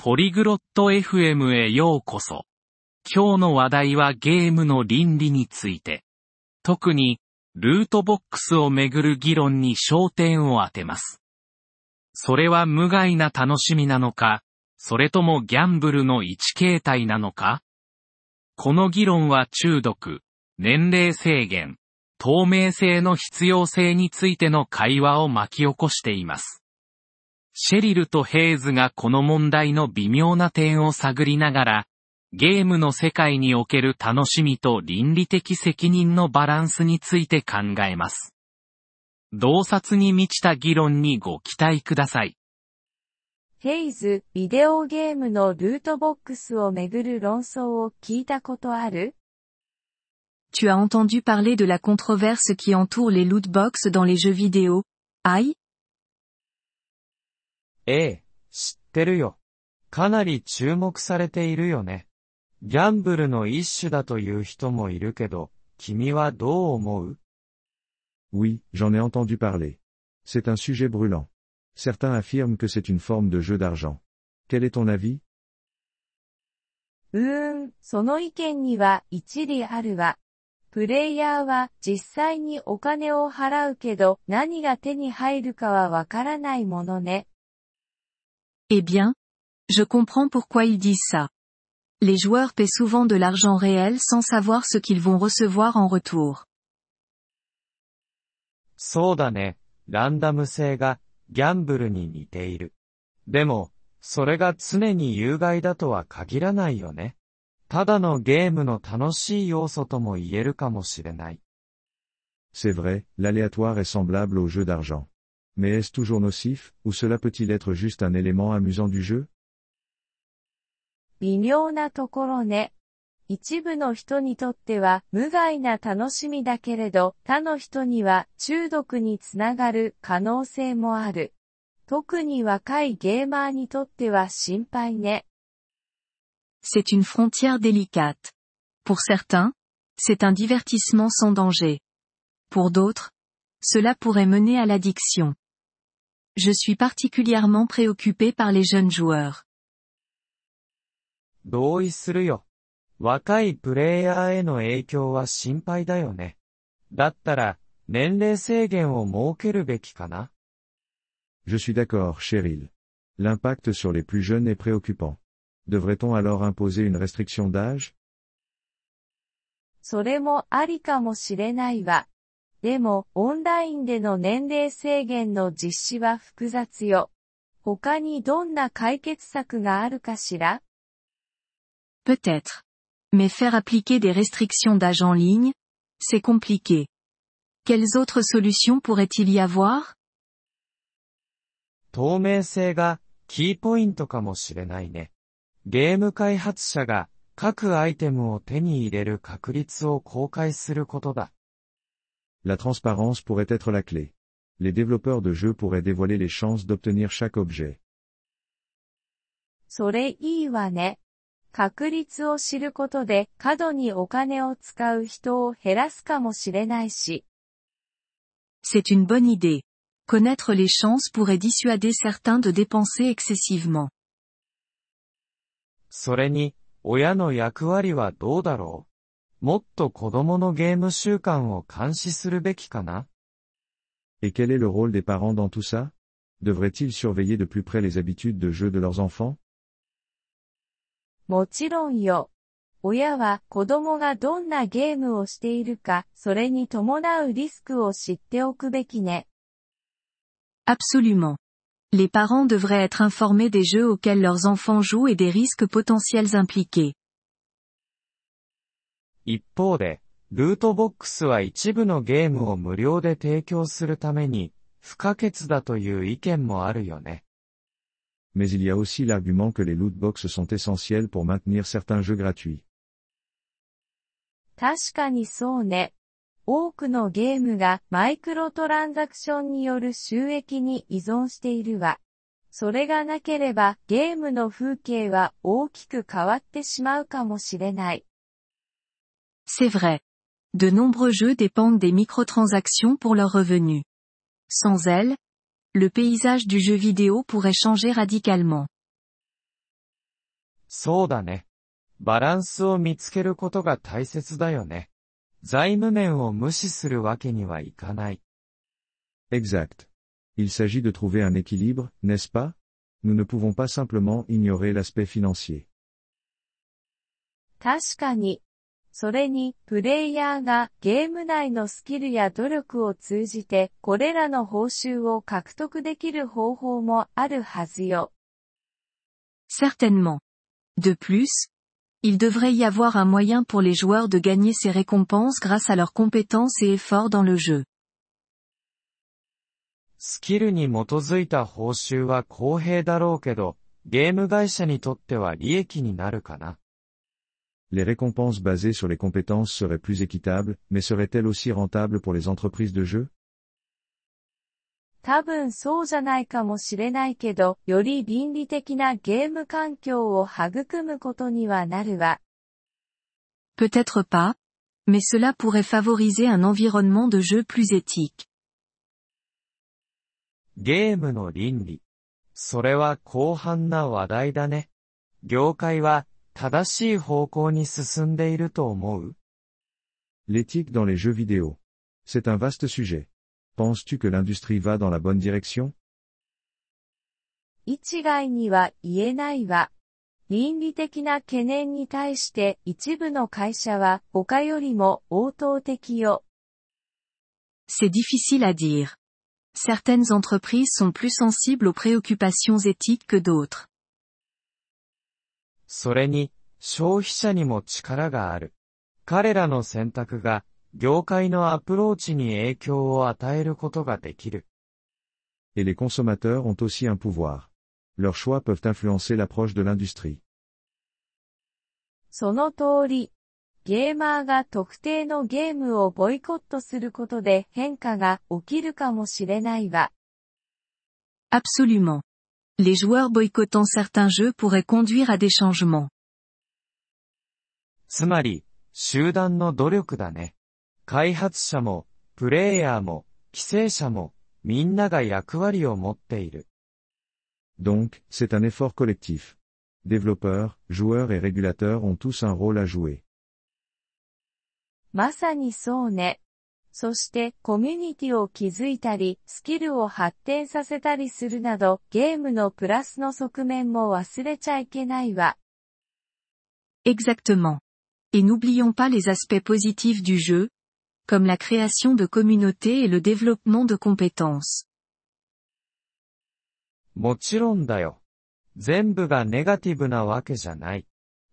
ポリグロット FM へようこそ。今日の話題はゲームの倫理について。特に、ルートボックスをめぐる議論に焦点を当てます。それは無害な楽しみなのか、それともギャンブルの一形態なのか？この議論は中毒、年齢制限、透明性の必要性についての会話を巻き起こしています。シェリルとヘイズがこの問題の微妙な点を探りながら、ゲームの世界における楽しみと倫理的責任のバランスについて考えます。洞察に満ちた議論にご期待ください。ヘイズ、ビデオゲームのルートボックスをめぐる論争を聞いたことある？Tu as entendu parler de la controverse qui entoure les loot box dans les jeux vidéo, aïe ええ、知ってるよ。かなり注目されているよね。ギャンブルの一種だという人もいるけど、君はどう思う Oui, j'en ai entendu parler. C'est un sujet brûlant. Certains affirment que c'est une forme de jeu d'argent. Quel est ton avis うーん、その意見には一理あるわ。プレイヤーは実際にお金を払うけど何が手に入るかはわからないものね。Eh bien, je comprends pourquoi ils disent ça. Les joueurs paient souvent de l'argent réel sans savoir ce qu'ils vont recevoir en retour. そうだね。ランダム性がギャンブルに似ている。でも、それが常に有害だとは限らないよね。ただのゲームの楽しい要素とも言えるかもしれない。 C'est vrai, l'aléatoire est semblable au jeu d'argent. Mais est-ce toujours nocif, ou cela peut-il être juste un élément amusant du jeu 微妙なところね。一部の人にとっては無害な楽しみだけれど、他の人には中毒につながる可能性もある。特に若いゲーマーにとっては心配ね。 C'est une frontière délicate. Pour certains, c'est un divertissement sans danger. Pour d'autres, cela pourrait mener à l'addiction. Je suis particulièrement préoccupé par les jeunes joueurs. 同意するよ。若いプレイヤーへの影響は心配だよね。だったら、年齢制限を設けるべきかな Je suis d'accord, Cheryl. L'impact sur les plus jeunes est préoccupant. Devrait-on alors imposer une restriction d'âge それもありかもしれないわ。 でも、オンラインでの年齢制限の実施は複雑よ。他にどんな解決策があるかしら Peut-être. Mais faire appliquer des restrictions d'âge en ligne, c'est compliqué. Quelles autres solutions pourrait-il y avoir 透明性がキーポイントかもしれないね。ゲーム開発者が各アイテムを手に入れる確率を公開することだ。La transparence pourrait être la clé. Les développeurs de jeux pourraient dévoiler les chances d'obtenir chaque objet. それいいわね。確率を知ることで過度にお金を使う人を減らすかもしれないし。 C'est une bonne idée. Connaître les chances pourrait dissuader certains de dépenser excessivement. それに、親の役割はどうだろう もっと子供のゲーム習慣を監視するべきかな Et quel est le rôle des parents dans tout ça Devraient-ils surveiller de plus près les habitudes de jeu de leurs enfants もちろんよ。親は子供がどんなゲームをしているか、それに伴うリスクを知っておくべきね。 Absolument. Les parents devraient être informés des jeux auxquels leurs enfants jouent et des risques potentiels impliqués. 一方で、ルートボックスは一部のゲームを無料で提供するために、不可欠だという意見もあるよね。Mais il y a aussi l'argument que les loot box sont essentiels pour maintenir certains jeux gratuits. 確かにそうね。多くのゲームがマイクロトランザクションによる収益に依存しているわ。それがなければゲームの風景は大きく変わってしまうかもしれない。C'est vrai. De nombreux jeux dépendent des microtransactions pour leurs revenus. Sans elles, le paysage du jeu vidéo pourrait changer radicalement. そうだね。バランスを見つけることが大切だよね。財務面を無視するわけにはいかない。 Exact. Il s'agit de trouver un équilibre, n'est-ce pas Nous ne pouvons pas simplement ignorer l'aspect financier. 確かに。 それに、プレイヤーがゲーム内のスキルや努力を通じて、これらの報酬を獲得できる方法もあるはずよ。Certainement. De plus, il devrait y avoir un moyen pour les joueurs de gagner ces récompenses grâce à leurs compétences et efforts dans le jeu. スキルに基づいた報酬は公平だろうけど、ゲーム会社にとっては利益になるかな。Les récompenses basées sur les compétences seraient plus équitables, mais seraient-elles aussi rentables pour les entreprises de jeu 多分そうじゃないかもしれないけど、より倫理的なゲーム環境を育むことにはなるわ。 Peut-être pas, mais cela pourrait favoriser un environnement de jeu plus éthique. ゲームの倫理。それは広範な話題だね。業界は 正しい方向に進んでいると思う L'éthique dans les jeux vidéo. C'est un vaste sujet. Penses-tu que l'industrie va dans la bonne direction 一概には言えないわ。倫理的な懸念に対して一部の会社は他よりも応答的よ。 C'est difficile à dire. Certaines entreprises sont plus sensibles aux préoccupations éthiques que d'autres. それに、消費者にも力がある。彼らの選択が、業界のアプローチに影響を与えることができる。Et les consommateurs ont aussi un pouvoir. Leurs choix peuvent influencer l'approche de l'industrie. その通り。ゲーマーが特定のゲームをボイコットすることで変化が起きるかもしれないわ。Absolument. Les joueurs boycottant certains jeux pourraient conduire à des changements. つまり、集団の努力だね。開発者も、プレイヤーも、規制者も、みんなが役割を持っている。 Donc, c'est un effort collectif. Développeurs, joueurs et régulateurs ont tous un rôle à jouer. まさにそうね。 そしてコミュニティを築いたり、スキルを発展させたりするなど、ゲームのプラスの側面も忘れちゃいけないわ。Exactement. Et n'oublions pas les aspects positifs du jeu, comme la création de communautés et le développement de compétences. もちろんだよ。全部がネガティブなわけじゃない。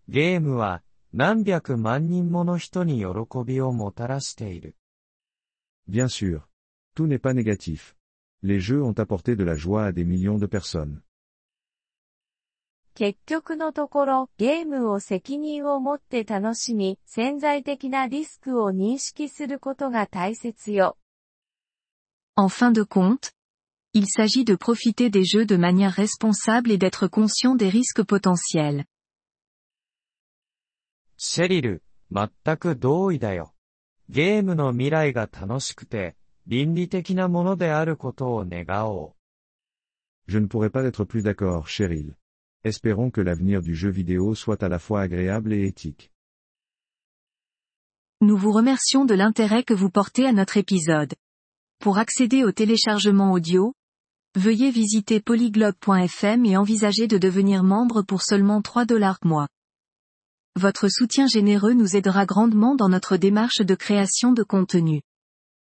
ゲームは何百万人もの人に喜びをもたらしている。Bien sûr. Tout n'est pas négatif. Les jeux ont apporté de la joie à des millions de personnes. 結局のところ、ゲームを責任を持って楽しみ、潜在的なリスクを認識することが大切よ。 En fin de compte, il s'agit de profiter des jeux de manière responsable et d'être conscient des risques potentiels. シェリル、全く同意だよ。 ゲームの未来が楽しくて、倫理的なものであることを願おう。 Je ne pourrais pas être plus d'accord, Cheryl. Espérons que l'avenir du jeu vidéo soit à la fois agréable et éthique. Nous vous remercions de l'intérêt que vous portez à notre épisode. Pour accéder au téléchargement audio, veuillez visiter polyglobe.fm et envisager de devenir membre pour seulement 3 dollars mois. Votre soutien généreux nous aidera grandement dans notre démarche de création de contenu.